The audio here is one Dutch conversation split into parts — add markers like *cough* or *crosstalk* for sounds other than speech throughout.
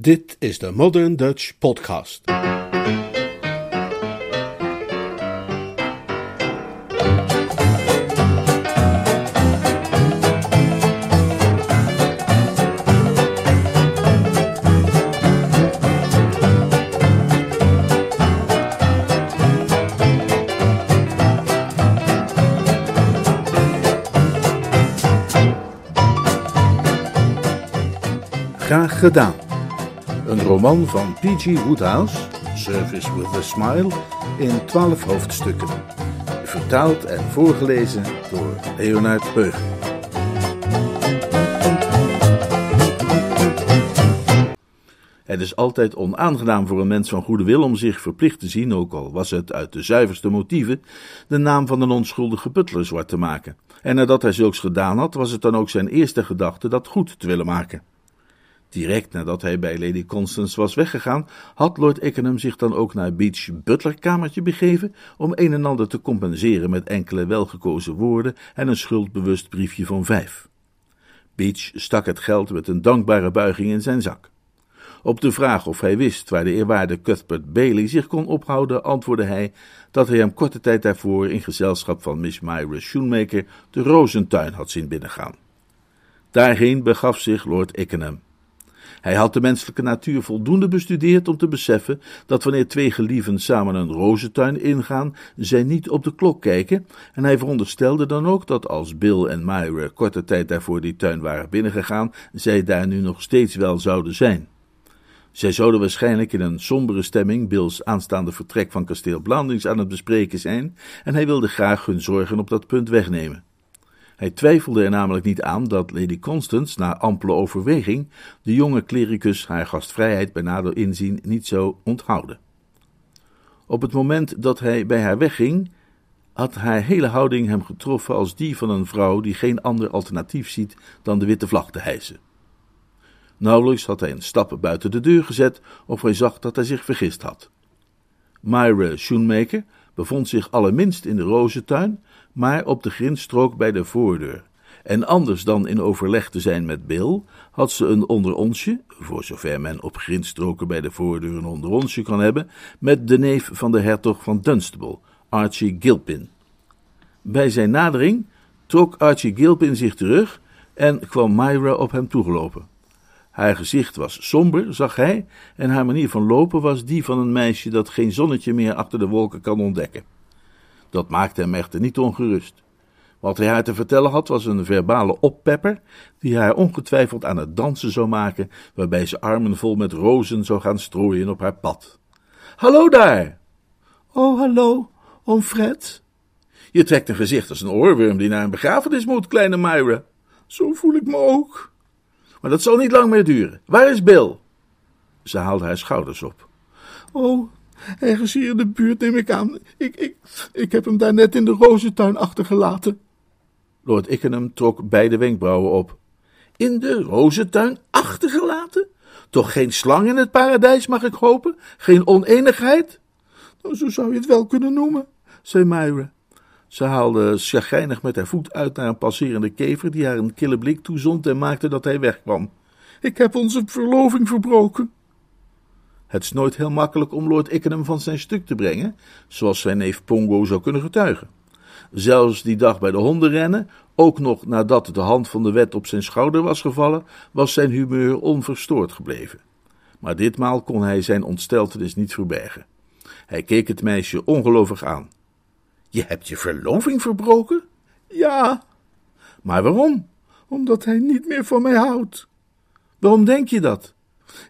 Dit is de Modern Dutch Podcast. Graag gedaan. Een roman van P.G. Woodhouse, Service with a Smile, in twaalf hoofdstukken. Vertaald en voorgelezen door Leonard Beugen. Het is altijd onaangenaam voor een mens van goede wil om zich verplicht te zien, ook al was het uit de zuiverste motieven, de naam van een onschuldige butler zwart te maken. En nadat hij zulks gedaan had, was het dan ook zijn eerste gedachte dat goed te willen maken. Direct nadat hij bij Lady Constance was weggegaan, had Lord Ickenham zich dan ook naar Beach butlerkamertje begeven om een en ander te compenseren met enkele welgekozen woorden en een schuldbewust briefje van vijf. Beach stak het geld met een dankbare buiging in zijn zak. Op de vraag of hij wist waar de eerwaarde Cuthbert Bailey zich kon ophouden, antwoordde hij dat hij hem korte tijd daarvoor in gezelschap van Miss Myra Shoemaker de rozentuin had zien binnengaan. Daarheen begaf zich Lord Ickenham. Hij had de menselijke natuur voldoende bestudeerd om te beseffen dat wanneer twee gelieven samen een rozentuin ingaan, zij niet op de klok kijken, en hij veronderstelde dan ook dat als Bill en Myra korte tijd daarvoor die tuin waren binnengegaan, zij daar nu nog steeds wel zouden zijn. Zij zouden waarschijnlijk in een sombere stemming Bill's aanstaande vertrek van kasteel Blandings aan het bespreken zijn, en hij wilde graag hun zorgen op dat punt wegnemen. Hij twijfelde er namelijk niet aan dat Lady Constance, na ampele overweging, de jonge klericus haar gastvrijheid bij nader inzien niet zou onthouden. Op het moment dat hij bij haar wegging, had haar hele houding hem getroffen als die van een vrouw die geen ander alternatief ziet dan de witte vlag te hijsen. Nauwelijks had hij een stap buiten de deur gezet of hij zag dat hij zich vergist had. Myra Schoenmaker bevond zich allerminst in de rozentuin, maar op de grindstrook bij de voordeur. En anders dan in overleg te zijn met Bill, had ze een onderonsje, voor zover men op grindstroken bij de voordeur een onderonsje kan hebben, met de neef van de hertog van Dunstable, Archie Gilpin. Bij zijn nadering trok Archie Gilpin zich terug en kwam Myra op hem toegelopen. Haar gezicht was somber, zag hij, en haar manier van lopen was die van een meisje dat geen zonnetje meer achter de wolken kan ontdekken. Dat maakte hem echter niet ongerust. Wat hij haar te vertellen had, was een verbale oppepper, die haar ongetwijfeld aan het dansen zou maken, waarbij ze armen vol met rozen zou gaan strooien op haar pad. Hallo daar! Oh, hallo, oom Fred. Je trekt een gezicht als een oorworm die naar een begrafenis moet, kleine Myra. Zo voel ik me ook. Maar dat zal niet lang meer duren. Waar is Bill? Ze haalde haar schouders op. Oh, ergens hier in de buurt neem ik aan. Ik, ik, ik heb hem daar net in de rozentuin achtergelaten. Lord Ickenham trok beide wenkbrauwen op. In de rozentuin achtergelaten? Toch geen slang in het paradijs, mag ik hopen? Geen oneenigheid? Nou, zo zou je het wel kunnen noemen, zei Myra. Ze haalde chagrijnig met haar voet uit naar een passerende kever die haar een kille blik toezond en maakte dat hij wegkwam. Ik heb onze verloving verbroken. Het is nooit heel makkelijk om Lord Ickenham van zijn stuk te brengen, zoals zijn neef Pongo zou kunnen getuigen. Zelfs die dag bij de hondenrennen, ook nog nadat de hand van de wet op zijn schouder was gevallen, was zijn humeur onverstoord gebleven. Maar ditmaal kon hij zijn ontsteltenis niet verbergen. Hij keek het meisje ongelovig aan. Je hebt je verloving verbroken? Ja. Maar waarom? Omdat hij niet meer van mij houdt. Waarom denk je dat?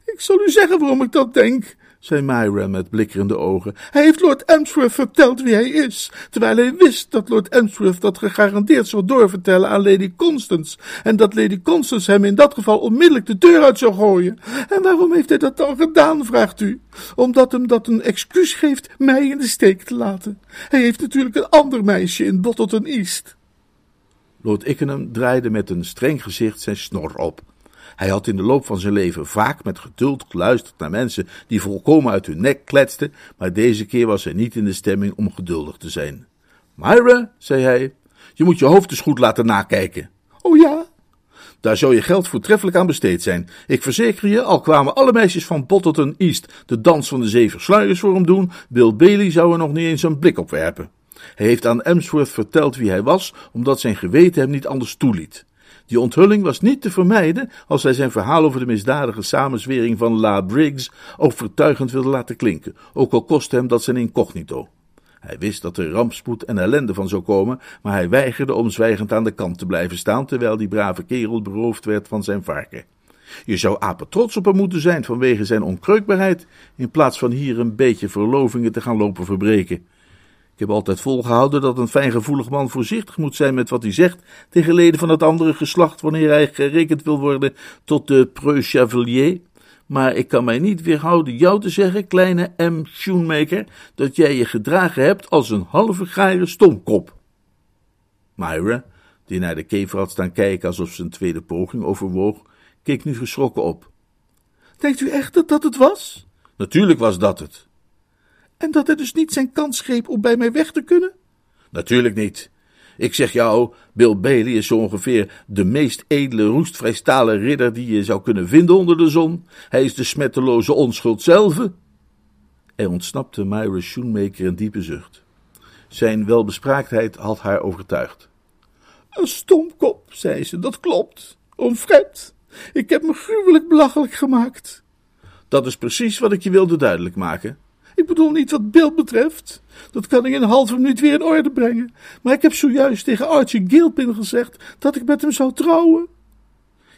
Ik zal u zeggen waarom ik dat denk, zei Myra met blikkerende ogen. Hij heeft Lord Emsworth verteld wie hij is, terwijl hij wist dat Lord Emsworth dat gegarandeerd zou doorvertellen aan Lady Constance, en dat Lady Constance hem in dat geval onmiddellijk de deur uit zou gooien. En waarom heeft hij dat dan gedaan, vraagt u? Omdat hem dat een excuus geeft mij in de steek te laten. Hij heeft natuurlijk een ander meisje in Bottleton East. Lord Ickenham draaide met een streng gezicht zijn snor op. Hij had in de loop van zijn leven vaak met geduld geluisterd naar mensen die volkomen uit hun nek kletsten, maar deze keer was hij niet in de stemming om geduldig te zijn. Myra, zei hij, je moet je hoofd eens goed laten nakijken. Oh ja? Daar zou je geld voortreffelijk aan besteed zijn. Ik verzeker je, al kwamen alle meisjes van Bottleton East de dans van de zeven sluiers voor hem doen, Bill Bailey zou er nog niet eens een blik op werpen. Hij heeft aan Emsworth verteld wie hij was, omdat zijn geweten hem niet anders toeliet. Die onthulling was niet te vermijden als hij zijn verhaal over de misdadige samenzwering van La Briggs overtuigend wilde laten klinken, ook al kostte hem dat zijn incognito. Hij wist dat er rampspoed en ellende van zou komen, maar hij weigerde om zwijgend aan de kant te blijven staan terwijl die brave kerel beroofd werd van zijn varken. Je zou apen trots op hem moeten zijn vanwege zijn onkreukbaarheid, in plaats van hier een beetje verlovingen te gaan lopen verbreken. Ik heb altijd volgehouden dat een fijngevoelig man voorzichtig moet zijn met wat hij zegt tegen leden van het andere geslacht wanneer hij gerekend wil worden tot de preux chevalier maar ik kan mij niet weerhouden jou te zeggen, kleine M. Schoenmaker, dat jij je gedragen hebt als een halve gaire stomkop. Myra, die naar de kever had staan kijken alsof ze een tweede poging overwoog, keek nu geschrokken op. Denkt u echt dat dat het was? Natuurlijk was dat het. En dat hij dus niet zijn kans greep om bij mij weg te kunnen? Natuurlijk niet. Ik zeg jou, Bill Bailey is zo ongeveer de meest edele roestvrijstalen ridder die je zou kunnen vinden onder de zon. Hij is de smetteloze onschuld zelf. Er ontsnapte Myra Schoenmaker een diepe zucht. Zijn welbespraaktheid had haar overtuigd. Een stomkop, zei ze, dat klopt. Oom Fred, ik heb me gruwelijk belachelijk gemaakt. Dat is precies wat ik je wilde duidelijk maken. Ik bedoel niet wat beeld betreft. Dat kan ik in een halve minuut weer in orde brengen. Maar ik heb zojuist tegen Archie Gilpin gezegd dat ik met hem zou trouwen.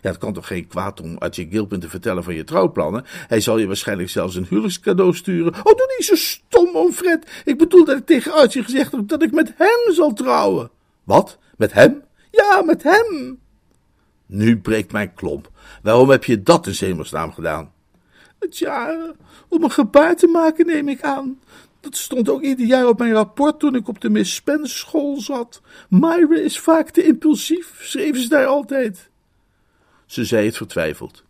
Ja, het kan toch geen kwaad om Archie Gilpin te vertellen van je trouwplannen. Hij zal je waarschijnlijk zelfs een huwelijkscadeau sturen. Oh, doe niet zo stom, oom Fred. Ik bedoel dat ik tegen Archie gezegd heb dat ik met hem zal trouwen. Wat? Met hem? Ja, met hem. Nu breekt mijn klomp. Waarom heb je dat in hemelsnaam gedaan? Tja, om een gebaar te maken neem ik aan. Dat stond ook ieder jaar op mijn rapport toen ik op de Miss school zat. Myra is vaak te impulsief, schreven ze daar altijd. Ze zei het vertwijfeld.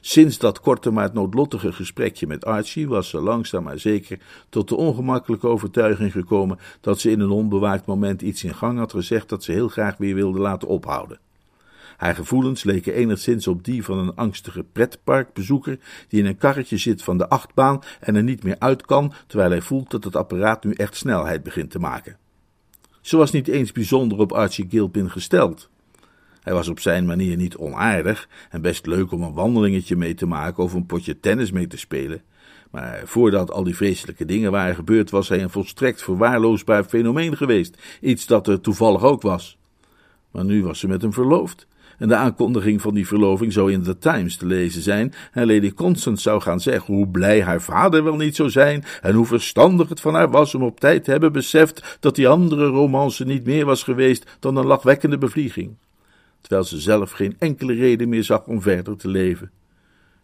Sinds dat korte maar het noodlottige gesprekje met Archie was ze langzaam maar zeker tot de ongemakkelijke overtuiging gekomen dat ze in een onbewaakt moment iets in gang had gezegd dat ze heel graag weer wilde laten ophouden. Haar gevoelens leken enigszins op die van een angstige pretparkbezoeker die in een karretje zit van de achtbaan en er niet meer uit kan, terwijl hij voelt dat het apparaat nu echt snelheid begint te maken. Ze was niet eens bijzonder op Archie Gilpin gesteld. Hij was op zijn manier niet onaardig en best leuk om een wandelingetje mee te maken of een potje tennis mee te spelen. Maar voordat al die vreselijke dingen waren gebeurd, was hij een volstrekt verwaarloosbaar fenomeen geweest, iets dat er toevallig ook was. Maar nu was ze met hem verloofd en de aankondiging van die verloving zou in The Times te lezen zijn, en Lady Constance zou gaan zeggen hoe blij haar vader wel niet zou zijn, en hoe verstandig het van haar was om op tijd te hebben beseft dat die andere romance niet meer was geweest dan een lachwekkende bevlieging, terwijl ze zelf geen enkele reden meer zag om verder te leven.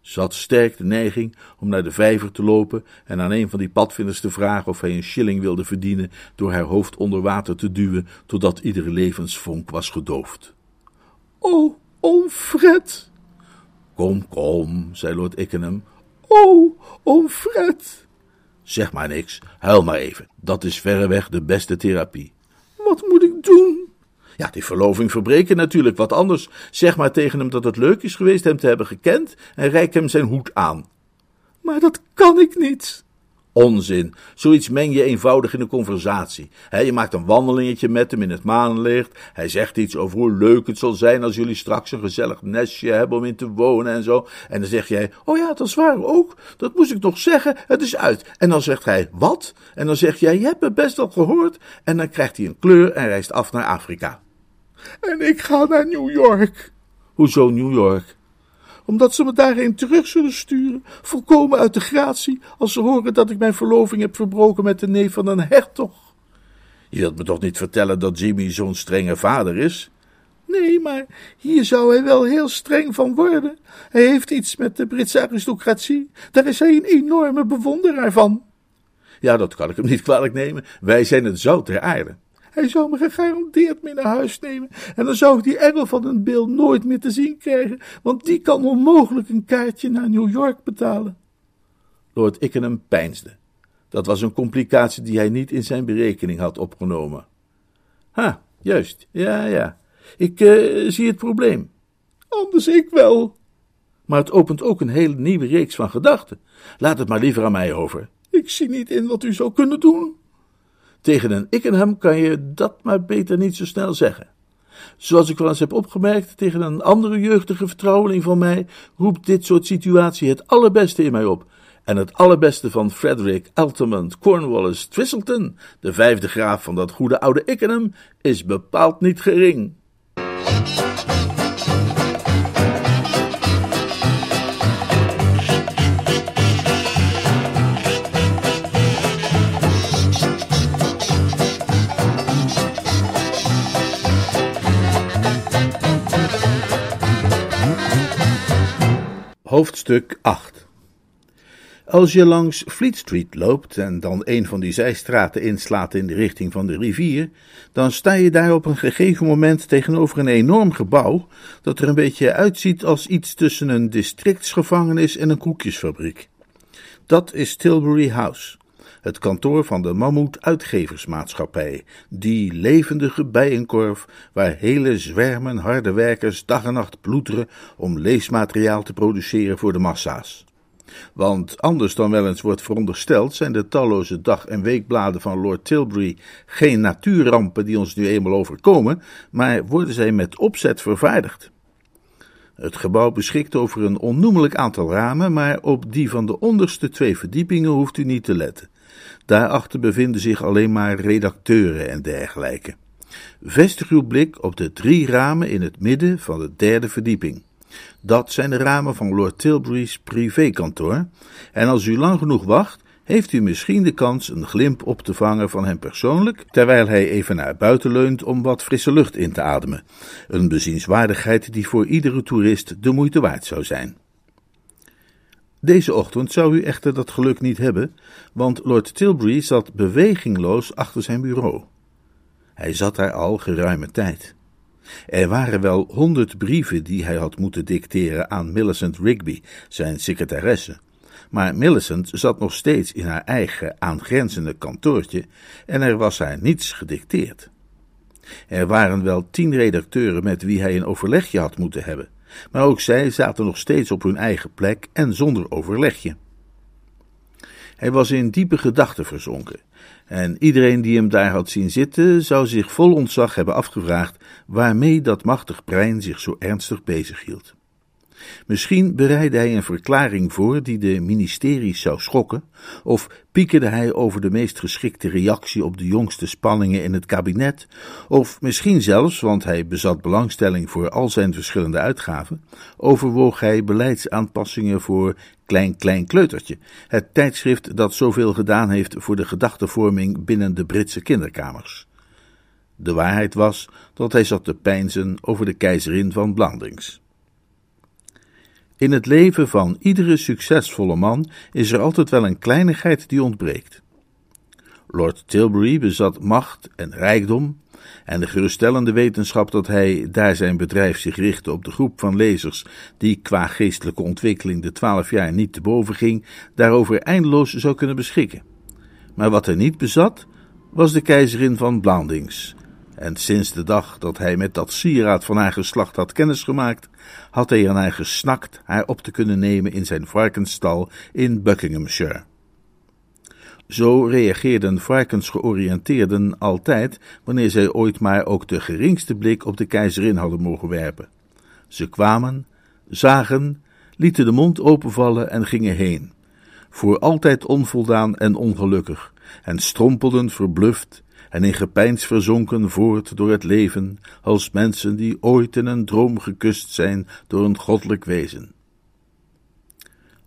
Ze had sterk de neiging om naar de vijver te lopen en aan een van die padvinders te vragen of hij een shilling wilde verdienen door haar hoofd onder water te duwen totdat iedere levensvonk was gedoofd. Oh, oom Fred. Kom, kom, zei Lord Ickenham. Oh, oom Fred. Zeg maar niks, huil maar even. Dat is verreweg de beste therapie. Wat moet ik doen? Ja, die verloving verbreken natuurlijk, wat anders. Zeg maar tegen hem dat het leuk is geweest hem te hebben gekend en reik hem zijn hoed aan. Maar dat kan ik niet. Onzin. Zoiets meng je eenvoudig in een conversatie. je maakt een wandelingetje met hem in het maanlicht. Hij zegt iets over hoe leuk het zal zijn als jullie straks een gezellig nestje hebben om in te wonen en zo. En dan zeg jij, oh ja, dat is waar ook. Dat moest ik nog zeggen, het is uit. En dan zegt hij, wat? En dan zeg jij, je hebt het best al gehoord. En dan krijgt hij een kleur en reist af naar Afrika. En ik ga naar New York. Hoezo New York? Omdat ze me daarheen terug zullen sturen, volkomen uit de gratie, als ze horen dat ik mijn verloving heb verbroken met de neef van een hertog. Je wilt me toch niet vertellen dat Jimmy zo'n strenge vader is? Nee, maar hier zou hij wel heel streng van worden. Hij heeft iets met de Britse aristocratie. Daar is hij een enorme bewonderaar van. Ja, dat kan ik hem niet kwalijk nemen. Wij zijn het zout ter aarde. Hij zou me gegarandeerd mee naar huis nemen. En dan zou ik die engel van een Bill nooit meer te zien krijgen, want die kan onmogelijk een kaartje naar New York betalen. Lord Ickenham peinsde. Dat was een complicatie die hij niet in zijn berekening had opgenomen. Ha, juist, ja, ja. Ik uh, zie het probleem. anders ik wel. Maar het opent ook een hele nieuwe reeks van gedachten. Laat het maar liever aan mij over. Ik zie niet in wat u zou kunnen doen. Tegen een Ickenham kan je dat maar beter niet zo snel zeggen. Zoals ik wel eens heb opgemerkt tegen een andere jeugdige vertrouweling van mij, roept dit soort situatie het allerbeste in mij op. En het allerbeste van Frederick Altamont Cornwallis Twistleton, de vijfde graaf van dat goede oude Ickenham, is bepaald niet gering. Hoofdstuk 8 Als je langs Fleet Street loopt en dan een van die zijstraten inslaat in de richting van de rivier, dan sta je daar op een gegeven moment tegenover een enorm gebouw dat er een beetje uitziet als iets tussen een districtsgevangenis en een koekjesfabriek. Dat is Tilbury House het kantoor van de Mammoet Uitgeversmaatschappij, die levendige bijenkorf waar hele zwermen harde werkers dag en nacht ploeteren om leesmateriaal te produceren voor de massa's. Want anders dan wel eens wordt verondersteld, zijn de talloze dag- en weekbladen van Lord Tilbury geen natuurrampen die ons nu eenmaal overkomen, maar worden zij met opzet vervaardigd. Het gebouw beschikt over een onnoemelijk aantal ramen, maar op die van de onderste twee verdiepingen hoeft u niet te letten. Daarachter bevinden zich alleen maar redacteuren en dergelijke. Vestig uw blik op de drie ramen in het midden van de derde verdieping. Dat zijn de ramen van Lord Tilbury's privékantoor, en als u lang genoeg wacht, heeft u misschien de kans een glimp op te vangen van hem persoonlijk, terwijl hij even naar buiten leunt om wat frisse lucht in te ademen. Een bezienswaardigheid die voor iedere toerist de moeite waard zou zijn. Deze ochtend zou u echter dat geluk niet hebben, want Lord Tilbury zat bewegingloos achter zijn bureau. Hij zat daar al geruime tijd. Er waren wel honderd brieven die hij had moeten dicteren aan Millicent Rigby, zijn secretaresse. Maar Millicent zat nog steeds in haar eigen aangrenzende kantoortje en er was haar niets gedicteerd. Er waren wel tien redacteuren met wie hij een overlegje had moeten hebben. Maar ook zij zaten nog steeds op hun eigen plek en zonder overlegje. Hij was in diepe gedachten verzonken, en iedereen die hem daar had zien zitten, zou zich vol ontzag hebben afgevraagd waarmee dat machtig brein zich zo ernstig bezighield. Misschien bereidde hij een verklaring voor die de ministeries zou schokken, of piekerde hij over de meest geschikte reactie op de jongste spanningen in het kabinet, of misschien zelfs, want hij bezat belangstelling voor al zijn verschillende uitgaven, overwoog hij beleidsaanpassingen voor Klein Klein Kleutertje, het tijdschrift dat zoveel gedaan heeft voor de gedachtenvorming binnen de Britse kinderkamers. De waarheid was dat hij zat te peinzen over de keizerin van Blandings. In het leven van iedere succesvolle man is er altijd wel een kleinigheid die ontbreekt. Lord Tilbury bezat macht en rijkdom, en de geruststellende wetenschap dat hij, daar zijn bedrijf zich richtte op de groep van lezers die qua geestelijke ontwikkeling de twaalf jaar niet te boven ging, daarover eindeloos zou kunnen beschikken. Maar wat hij niet bezat, was de keizerin van Blandings, en sinds de dag dat hij met dat sieraad van haar geslacht had kennisgemaakt, had hij aan haar gesnakt haar op te kunnen nemen in zijn varkensstal in Buckinghamshire. Zo reageerden varkensgeoriënteerden altijd wanneer zij ooit maar ook de geringste blik op de keizerin hadden mogen werpen. Ze kwamen, zagen, lieten de mond openvallen en gingen heen, voor altijd onvoldaan en ongelukkig, en strompelden verbluft en in gepeins verzonken voort door het leven, als mensen die ooit in een droom gekust zijn door een goddelijk wezen.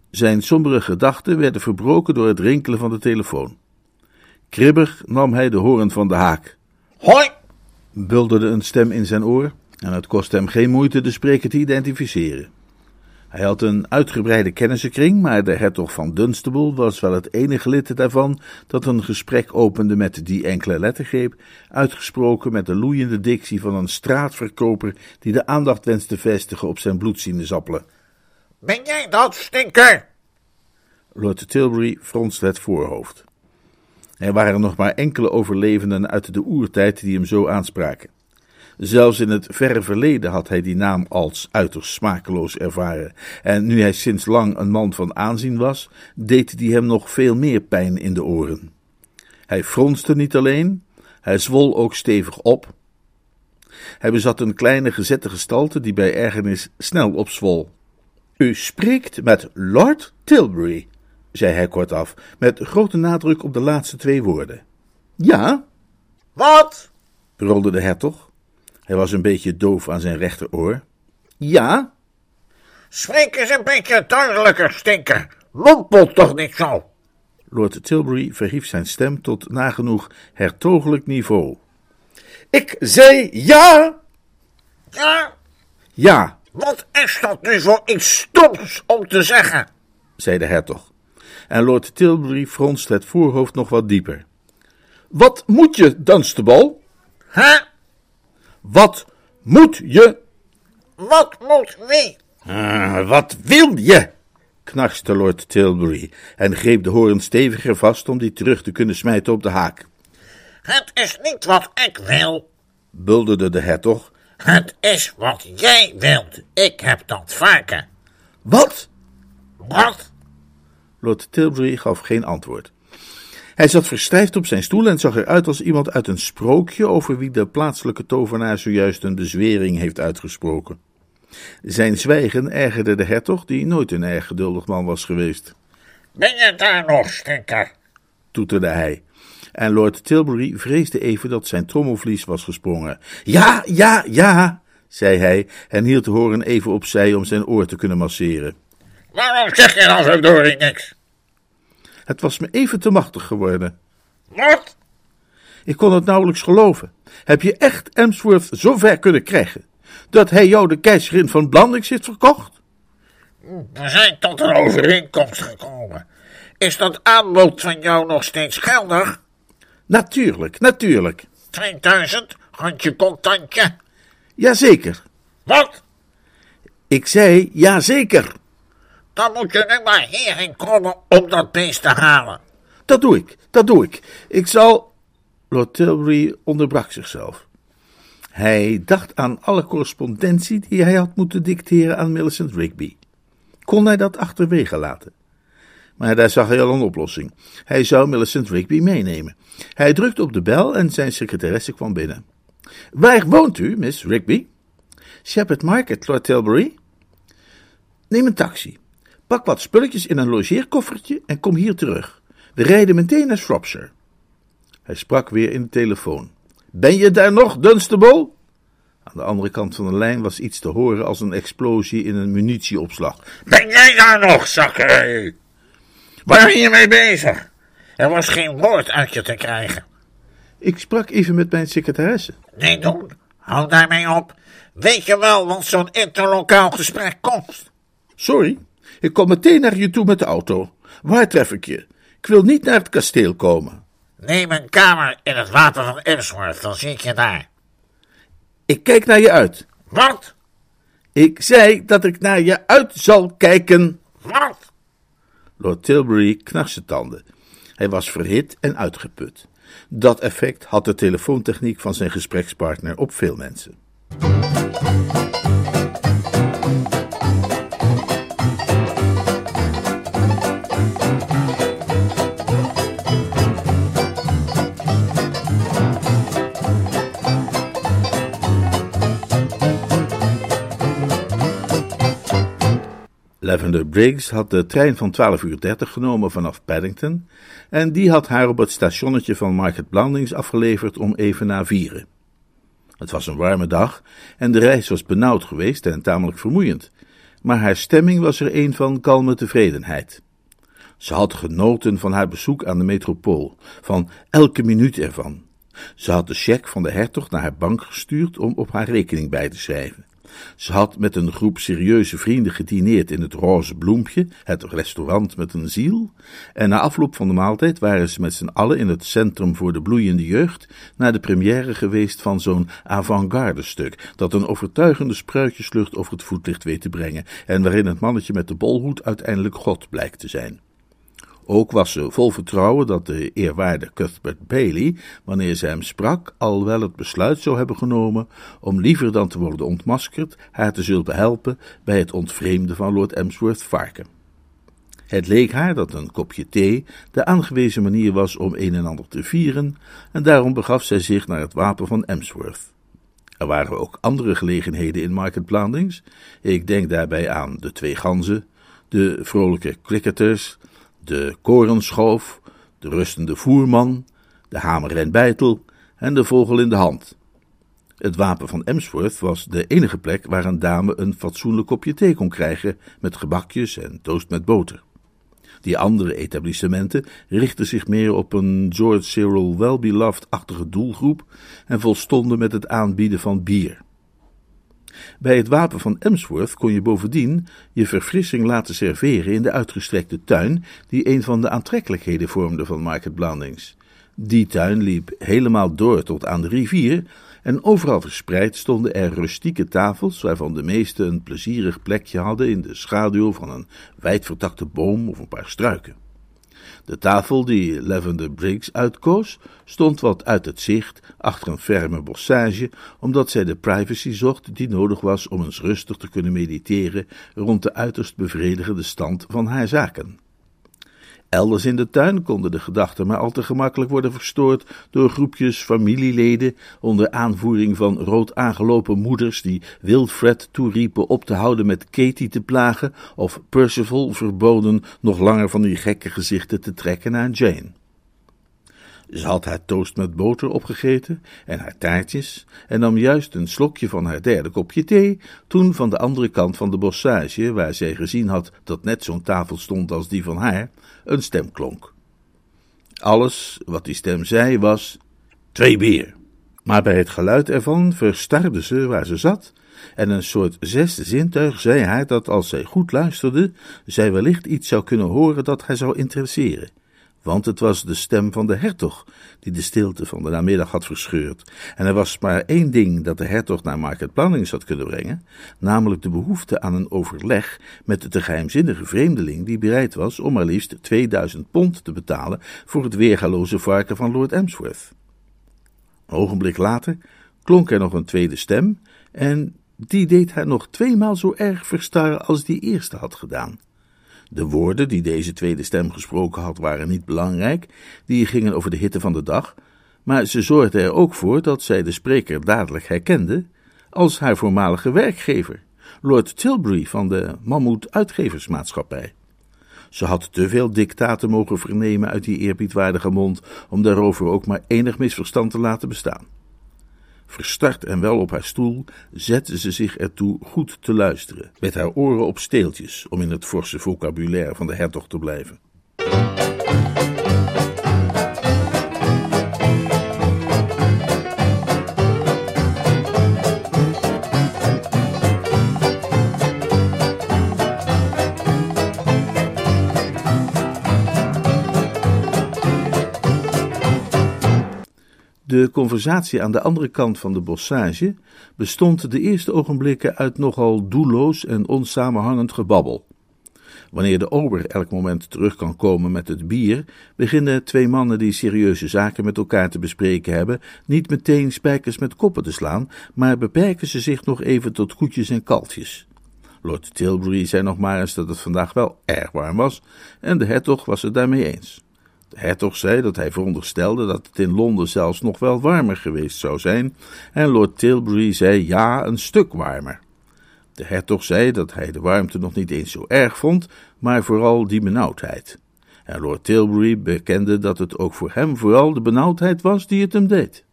Zijn sombere gedachten werden verbroken door het rinkelen van de telefoon. Kribbig nam hij de hoorn van de haak. Hoi! bulderde een stem in zijn oor, en het kostte hem geen moeite de spreker te identificeren. Hij had een uitgebreide kennissenkring, maar de hertog van Dunstable was wel het enige lid daarvan dat een gesprek opende met die enkele lettergreep, uitgesproken met de loeiende dictie van een straatverkoper die de aandacht wenst te vestigen op zijn bloedsinaasappelen. Ben jij dat, stinker? Lord Tilbury fronste het voorhoofd. Er waren nog maar enkele overlevenden uit de oertijd die hem zo aanspraken. Zelfs in het verre verleden had hij die naam als uiterst smakeloos ervaren, en nu hij sinds lang een man van aanzien was, deed die hem nog veel meer pijn in de oren. Hij fronste niet alleen, hij zwol ook stevig op. Hij bezat een kleine gezette gestalte die bij ergernis snel opzwol. U spreekt met Lord Tilbury, zei hij kortaf, met grote nadruk op de laatste twee woorden. Ja, Wat? brulde de hertog. Hij was een beetje doof aan zijn rechteroor. Ja, Spreek eens een beetje duidelijker, stinker. Mompel toch niet zo. Lord Tilbury verhief zijn stem tot nagenoeg hertogelijk niveau. Ik zei ja, Ja? ja, Wat is dat nu voor iets stoms om te zeggen? zei de hertog. En Lord Tilbury fronste het voorhoofd nog wat dieper. Wat moet je, Dunstable? Hè? Wat moet je? Wat moet wie? Ah, wat wil je? knarste Lord Tilbury en greep de hoorn steviger vast om die terug te kunnen smijten op de haak. Het is niet wat ik wil. Bulderde de hertog. Het is wat jij wilt. Ik heb dat vaker. Wat? Wat? Lord Tilbury gaf geen antwoord. Hij zat verstijfd op zijn stoel en zag eruit als iemand uit een sprookje over wie de plaatselijke tovenaar zojuist een bezwering heeft uitgesproken. Zijn zwijgen ergerde de hertog, die nooit een erg geduldig man was geweest, Ben je daar nog, stinker? toeterde hij. En Lord Tilbury vreesde even dat zijn trommelvlies was gesprongen. Ja, ja, ja, zei hij en hield de hoorn even opzij om zijn oor te kunnen masseren. Waarom zeg je dan zo door niks? Het was me even te machtig geworden. Wat? Ik kon het nauwelijks geloven. Heb je echt Emsworth zo ver kunnen krijgen dat hij jou de keizerin van Blandings heeft verkocht? We zijn tot een overeenkomst gekomen. Is dat aanbod van jou nog steeds geldig? Natuurlijk, natuurlijk. 2000, handje contantje. Jazeker. Wat? Ik zei jazeker. Dan moet je nu maar hierheen komen om dat beest te halen. Dat doe ik, dat doe ik. Ik zal. Lord Tilbury onderbrak zichzelf. Hij dacht aan alle correspondentie die hij had moeten dicteren aan Millicent Rigby. Kon hij dat achterwege laten? Maar daar zag hij al een oplossing. Hij zou Millicent Rigby meenemen. Hij drukte op de bel en zijn secretaresse kwam binnen. Waar woont u, Miss Rigby? Shepherd Market, Lord Tilbury. Neem een taxi. Pak wat spulletjes in een logeerkoffertje en kom hier terug. We rijden meteen naar Shropshire. Hij sprak weer in de telefoon. Ben je daar nog, Dunstable? Aan de andere kant van de lijn was iets te horen als een explosie in een munitieopslag. Ben jij daar nog, zakkerij? Waar ben je mee bezig? Er was geen woord uit je te krijgen. Ik sprak even met mijn secretaresse. Nee, doen. Hou daarmee op. Weet je wel wat zo'n interlokaal gesprek kost? Sorry, ik kom meteen naar je toe met de auto. Waar tref ik je? Ik wil niet naar het kasteel komen. Neem een kamer in het water van Emsworth, dan zie ik je daar. Ik kijk naar je uit. Wat? Ik zei dat ik naar je uit zal kijken. Wat? Lord Tilbury knarste tanden. Hij was verhit en uitgeput. Dat effect had de telefoontechniek van zijn gesprekspartner op veel mensen. Lavender Briggs had de trein van 12 uur 30 genomen vanaf Paddington en die had haar op het stationnetje van Market Blandings afgeleverd om even na vieren. Het was een warme dag en de reis was benauwd geweest en tamelijk vermoeiend, maar haar stemming was er een van kalme tevredenheid. Ze had genoten van haar bezoek aan de metropool, van elke minuut ervan. Ze had de cheque van de hertog naar haar bank gestuurd om op haar rekening bij te schrijven. Ze had met een groep serieuze vrienden gedineerd in het Roze Bloempje, het restaurant met een ziel, en na afloop van de maaltijd waren ze met z'n allen in het Centrum voor de Bloeiende Jeugd naar de première geweest van zo'n avant-garde stuk, dat een overtuigende spruitjeslucht over het voetlicht weet te brengen, en waarin het mannetje met de bolhoed uiteindelijk God blijkt te zijn. Ook was ze vol vertrouwen dat de eerwaarde Cuthbert Bailey, wanneer ze hem sprak, al wel het besluit zou hebben genomen om liever dan te worden ontmaskerd, haar te zullen helpen bij het ontvreemden van Lord Emsworth Varken. Het leek haar dat een kopje thee de aangewezen manier was om een en ander te vieren, en daarom begaf zij zich naar het wapen van Emsworth. Er waren ook andere gelegenheden in Market Blandings. Ik denk daarbij aan de twee ganzen, de vrolijke cricketers, de korenschoof, de rustende voerman, de hamer en bijtel en de vogel in de hand. Het wapen van Emsworth was de enige plek waar een dame een fatsoenlijk kopje thee kon krijgen met gebakjes en toast met boter. Die andere etablissementen richtten zich meer op een George Cyril Well-beloved-achtige doelgroep en volstonden met het aanbieden van bier. Bij het wapen van Emsworth kon je bovendien je verfrissing laten serveren in de uitgestrekte tuin die een van de aantrekkelijkheden vormde van Market Blandings. Die tuin liep helemaal door tot aan de rivier en overal verspreid stonden er rustieke tafels, waarvan de meeste een plezierig plekje hadden in de schaduw van een wijdvertakte boom of een paar struiken. De tafel die Lavender Briggs uitkoos, stond wat uit het zicht achter een ferme bossage, omdat zij de privacy zocht die nodig was om eens rustig te kunnen mediteren rond de uiterst bevredigende stand van haar zaken. Elders in de tuin konden de gedachten maar al te gemakkelijk worden verstoord door groepjes familieleden onder aanvoering van rood aangelopen moeders die Wilfred toeriepen op te houden met Katie te plagen of Percival verboden nog langer van die gekke gezichten te trekken naar Jane. Ze had haar toast met boter opgegeten en haar taartjes en nam juist een slokje van haar derde kopje thee, toen van de andere kant van de bossage, waar zij gezien had dat net zo'n tafel stond als die van haar, een stem klonk. Alles wat die stem zei was: twee bier. Maar bij het geluid ervan verstarde ze waar ze zat, en een soort zesde zintuig zei haar dat als zij goed luisterde, zij wellicht iets zou kunnen horen dat haar zou interesseren want het was de stem van de hertog die de stilte van de namiddag had verscheurd. En er was maar één ding dat de hertog naar Market Plannings had kunnen brengen, namelijk de behoefte aan een overleg met de geheimzinnige vreemdeling die bereid was om maar liefst 2000 pond te betalen voor het weergaloze varken van Lord Emsworth. Een ogenblik later klonk er nog een tweede stem, en die deed haar nog tweemaal zo erg verstarren als die eerste had gedaan. De woorden die deze tweede stem gesproken had waren niet belangrijk, die gingen over de hitte van de dag, maar ze zorgde er ook voor dat zij de spreker dadelijk herkende als haar voormalige werkgever, Lord Tilbury van de Mammoet Uitgeversmaatschappij. Ze had te veel dictaten mogen vernemen uit die eerbiedwaardige mond om daarover ook maar enig misverstand te laten bestaan. Verstart en wel op haar stoel, zette ze zich ertoe goed te luisteren, met haar oren op steeltjes, om in het forse vocabulaire van de hertog te blijven. De conversatie aan de andere kant van de bossage bestond de eerste ogenblikken uit nogal doelloos en onsamenhangend gebabbel. Wanneer de ober elk moment terug kan komen met het bier, beginnen twee mannen die serieuze zaken met elkaar te bespreken hebben, niet meteen spijkers met koppen te slaan, maar beperken ze zich nog even tot koetjes en kalfjes. Lord Tilbury zei nog maar eens dat het vandaag wel erg warm was, en de hertog was het daarmee eens. De hertog zei dat hij veronderstelde dat het in Londen zelfs nog wel warmer geweest zou zijn, en Lord Tilbury zei ja, een stuk warmer. De hertog zei dat hij de warmte nog niet eens zo erg vond, maar vooral die benauwdheid. En Lord Tilbury bekende dat het ook voor hem vooral de benauwdheid was die het hem deed.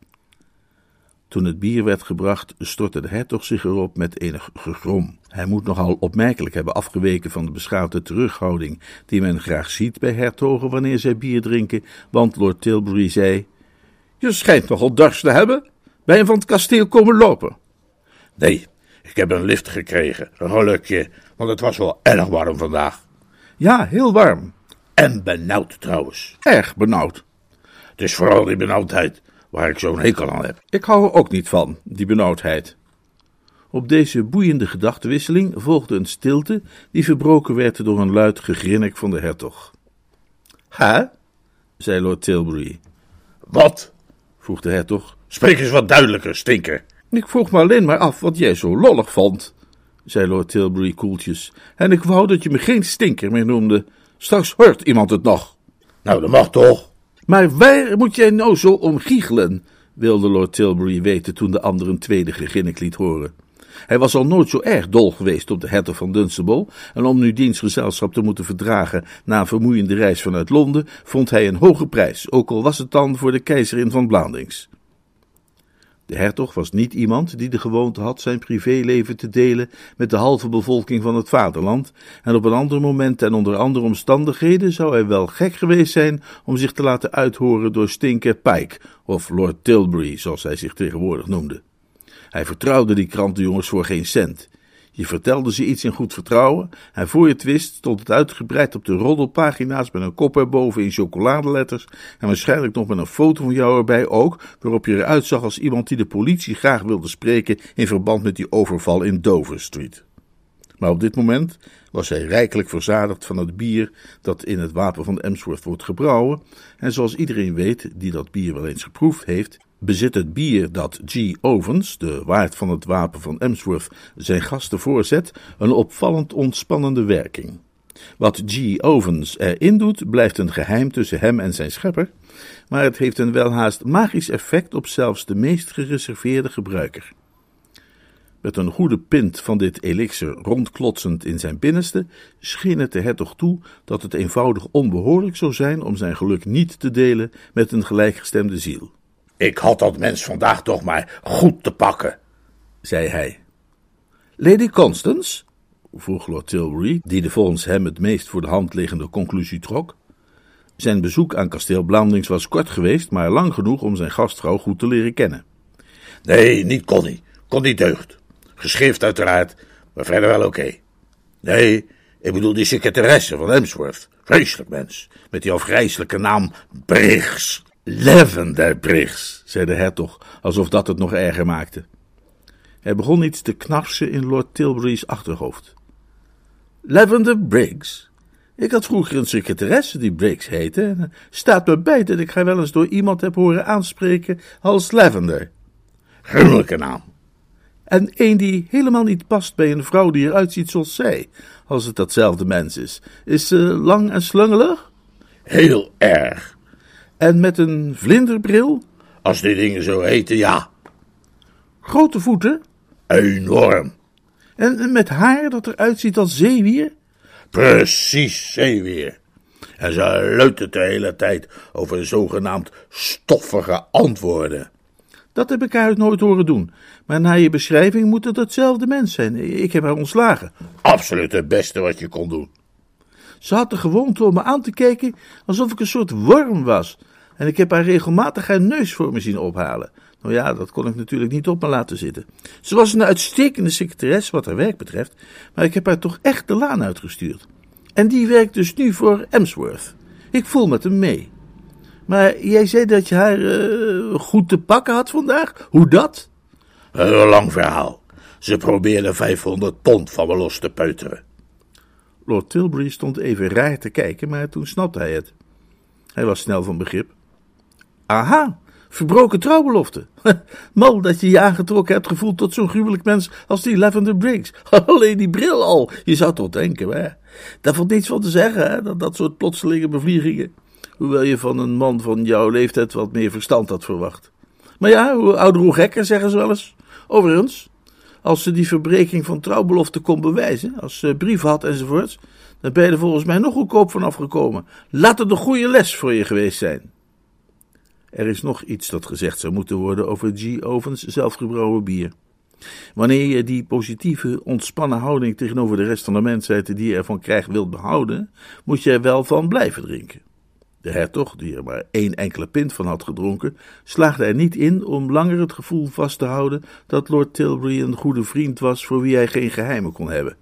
Toen het bier werd gebracht, stortte de hertog zich erop met enig gegrom. Hij moet nogal opmerkelijk hebben afgeweken van de beschaafde terughouding die men graag ziet bij hertogen wanneer zij bier drinken, want Lord Tilbury zei: Je schijnt nogal dorst te hebben. Ben je van het kasteel komen lopen? Nee, ik heb een lift gekregen, een gelukje, want het was wel erg warm vandaag. Ja, heel warm. En benauwd trouwens. Erg benauwd. Het is vooral die benauwdheid waar ik zo'n hekel aan heb. Ik hou er ook niet van, die benauwdheid. Op deze boeiende gedachtenwisseling volgde een stilte die verbroken werd door een luid gegrinnik van de hertog. Hè? zei Lord Tilbury. Wat? vroeg de hertog. Spreek eens wat duidelijker, stinker. Ik vroeg me alleen maar af wat jij zo lollig vond, zei Lord Tilbury koeltjes. En ik wou dat je me geen stinker meer noemde. Straks hoort iemand het nog. Nou, dat mag toch? Maar waar moet jij nou zo om giechelen? wilde Lord Tilbury weten toen de ander een tweede geginnik liet horen. Hij was al nooit zo erg dol geweest op de hertog van Dunstable, en om nu diens gezelschap te moeten verdragen na een vermoeiende reis vanuit Londen, vond hij een hoge prijs, ook al was het dan voor de keizerin van Blandings. De hertog was niet iemand die de gewoonte had zijn privéleven te delen met de halve bevolking van het vaderland, en op een ander moment en onder andere omstandigheden zou hij wel gek geweest zijn om zich te laten uithoren door Stinker Pike, of Lord Tilbury, zoals hij zich tegenwoordig noemde. Hij vertrouwde die krantenjongens voor geen cent. Je vertelde ze iets in goed vertrouwen en voor je het wist stond het uitgebreid op de roddelpagina's met een kop erboven in chocoladeletters en waarschijnlijk nog met een foto van jou erbij ook, waarop je eruit zag als iemand die de politie graag wilde spreken in verband met die overval in Dover Street. Maar op dit moment was hij rijkelijk verzadigd van het bier dat in het wapen van Emsworth wordt gebrouwen, en zoals iedereen weet die dat bier wel eens geproefd heeft, bezit het bier dat G. Ovens, de waard van het wapen van Emsworth, zijn gasten voorzet, een opvallend ontspannende werking. Wat G. Ovens erin doet, blijft een geheim tussen hem en zijn schepper, maar het heeft een welhaast magisch effect op zelfs de meest gereserveerde gebruiker. Met een goede pint van dit elixir rondklotsend in zijn binnenste, scheen het de hertog toe dat het eenvoudig onbehoorlijk zou zijn om zijn geluk niet te delen met een gelijkgestemde ziel. Ik had dat mens vandaag toch maar goed te pakken, zei hij. Lady Constance? vroeg Lord Tilbury, die de volgens hem het meest voor de hand liggende conclusie trok. Zijn bezoek aan kasteel Blandings was kort geweest, maar lang genoeg om zijn gastvrouw goed te leren kennen. Nee, niet Connie. Connie deugt. Geschrift uiteraard, maar verder wel oké. Nee, ik bedoel die secretaresse van Emsworth. Vreselijk mens, met die afgrijzelijke naam Briggs. Lavender Briggs, zei de hertog, alsof dat het nog erger maakte. Er begon iets te knarsen in Lord Tilbury's achterhoofd. Lavender Briggs? Ik had vroeger een secretaresse die Briggs heette, en staat me bij dat ik haar wel eens door iemand heb horen aanspreken als Lavender. Gruwelijke naam. En een die helemaal niet past bij een vrouw die eruit ziet zoals zij, als het datzelfde mens is. Is ze lang en slungelig? Heel erg. En met een vlinderbril? Als die dingen zo heten, ja. Grote voeten? Enorm. En met haar dat eruit ziet als zeewier? Precies, zeewier. En ze leunt de hele tijd over zogenaamd stoffige antwoorden. Dat heb ik haar nooit horen doen. Maar na je beschrijving moet het hetzelfde mens zijn. Ik heb haar ontslagen. Absoluut het beste wat je kon doen. Ze had de gewoonte om me aan te kijken alsof ik een soort worm was. En ik heb haar regelmatig haar neus voor me zien ophalen. Nou ja, dat kon ik natuurlijk niet op me laten zitten. Ze was een uitstekende secretaresse wat haar werk betreft, maar ik heb haar toch echt de laan uitgestuurd. En die werkt dus nu voor Emsworth. Ik voel met hem mee. Maar jij zei dat je haar uh, goed te pakken had vandaag. Hoe dat? Een lang verhaal. Ze probeerde 500 pond van me los te peuteren. Lord Tilbury stond even raar te kijken, maar toen snapte hij het. Hij was snel van begrip. Aha, verbroken trouwbelofte. *laughs* Mal dat je je aangetrokken hebt gevoeld tot zo'n gruwelijk mens als die Lavender Briggs. *laughs* Alleen die bril al, je zou toch denken, hè? Daar valt niets van te zeggen, hè, dat, dat soort plotselinge bevliegingen. Hoewel je van een man van jouw leeftijd wat meer verstand had verwacht. Maar ja, hoe ouder hoe gekker, zeggen ze wel eens. Overigens, als ze die verbreking van trouwbelofte kon bewijzen, als ze brieven had enzovoorts, dan ben je er volgens mij nog goedkoop van afgekomen. Laat het een goede les voor je geweest zijn. Er is nog iets dat gezegd zou moeten worden over G. Ovens zelfgebrouwen bier. Wanneer je die positieve, ontspannen houding tegenover de rest van de mensheid die je ervan krijgt wilt behouden, moet je er wel van blijven drinken. De hertog, die er maar één enkele pint van had gedronken, slaagde er niet in om langer het gevoel vast te houden dat Lord Tilbury een goede vriend was voor wie hij geen geheimen kon hebben.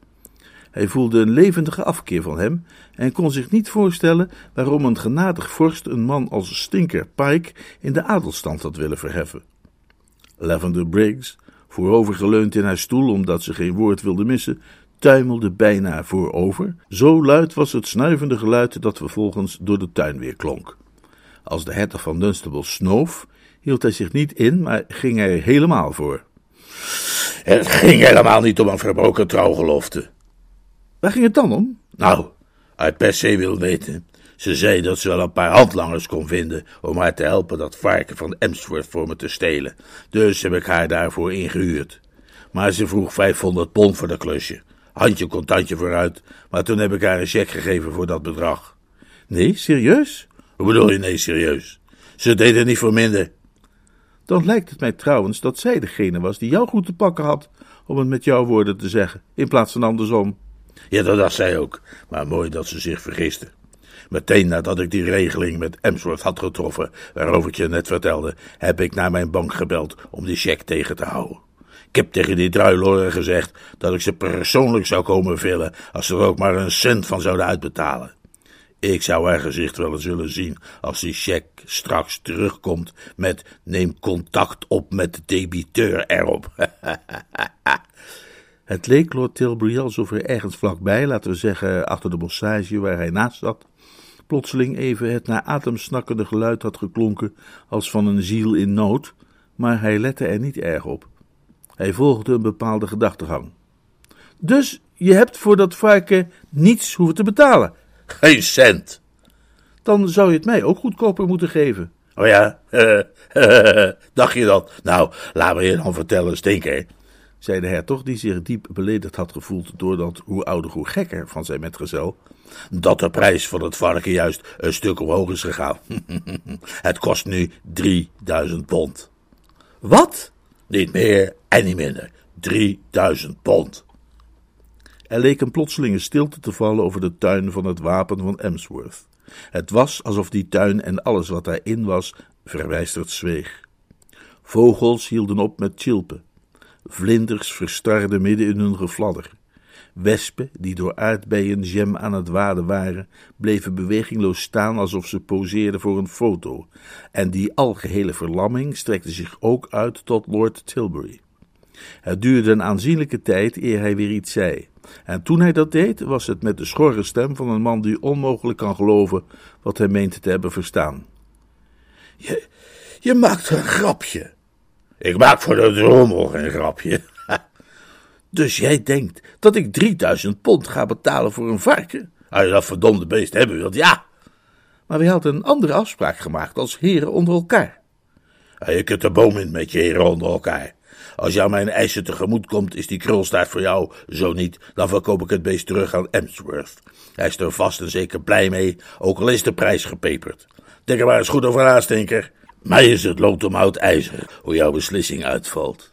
Hij voelde een levendige afkeer van hem en kon zich niet voorstellen waarom een genadig vorst een man als Stinker Pike in de adelstand had willen verheffen. Lavender Briggs, voorovergeleund in haar stoel omdat ze geen woord wilde missen, tuimelde bijna voorover. Zo luid was het snuivende geluid dat vervolgens door de tuin weer klonk. Als de hertog van Dunstable snoof, hield hij zich niet in, maar ging er helemaal voor. Het ging helemaal niet om een verbroken trouwgelofte. Waar ging het dan om? Nou, uit per se wil weten. Ze zei dat ze wel een paar handlangers kon vinden om haar te helpen dat varken van Emsworth voor me te stelen. Dus heb ik haar daarvoor ingehuurd. Maar ze vroeg 500 pond voor dat klusje. Handje contantje vooruit, maar toen heb ik haar een cheque gegeven voor dat bedrag. Nee, serieus? Hoe bedoel je nee, serieus? Ze deed niet voor minder. Dan lijkt het mij trouwens dat zij degene was die jou goed te pakken had, om het met jouw woorden te zeggen, in plaats van andersom. Ja, dat dacht zij ook, maar mooi dat ze zich vergiste. Meteen nadat ik die regeling met Emsworth had getroffen, waarover ik je net vertelde, heb ik naar mijn bank gebeld om die cheque tegen te houden. Ik heb tegen die druiloren gezegd dat ik ze persoonlijk zou komen vullen als ze er ook maar een cent van zouden uitbetalen. Ik zou haar gezicht wel eens willen zien als die cheque straks terugkomt met neem contact op met de debiteur erop. *laughs* Het leek Lord Tilbury alsof er ergens vlakbij, laten we zeggen achter de bossage waar hij naast zat, plotseling even het naar adem snakkende geluid had geklonken als van een ziel in nood, maar hij lette er niet erg op. Hij volgde een bepaalde gedachtegang. Dus je hebt voor dat varken niets hoeven te betalen? Geen cent. Dan zou je het mij ook goedkoper moeten geven. Oh ja, *laughs* dacht je dat? Nou, laat me je dan vertellen, stinker zei de hertog, die zich diep beledigd had gevoeld door dat hoe ouder hoe gekker van zijn metgezel, dat de prijs van het varken juist een stuk omhoog is gegaan. *laughs* het kost nu 3000 pond. Wat? Niet meer en niet minder. 3000 pond. Er leek een plotselinge stilte te vallen over de tuin van het wapen van Emsworth. Het was alsof die tuin en alles wat daarin was verwijsterd zweeg. Vogels hielden op met chilpen. Vlinders verstarden midden in hun gefladder. Wespen, die door aardbeien jam aan het waden waren, bleven bewegingloos staan alsof ze poseerden voor een foto, en die algehele verlamming strekte zich ook uit tot Lord Tilbury. Het duurde een aanzienlijke tijd eer hij weer iets zei, en toen hij dat deed, was het met de schorre stem van een man die onmogelijk kan geloven wat hij meent te hebben verstaan. Je, je maakt een grapje. Ik maak voor de drommel geen grapje. Dus jij denkt dat ik 3000 pond ga betalen voor een varken? Als je dat verdomde beest hebben wilt, ja. Maar we hadden een andere afspraak gemaakt als heren onder elkaar. Je kunt de boom in met je heren onder elkaar. Als jou mijn eisen tegemoet komt, is die krulstaart voor jou. Zo niet, dan verkoop ik het beest terug aan Emsworth. Hij is er vast en zeker blij mee, ook al is de prijs gepeperd. Denk er maar eens goed over na, stinker. Mij is het lood om oud ijzer hoe jouw beslissing uitvalt.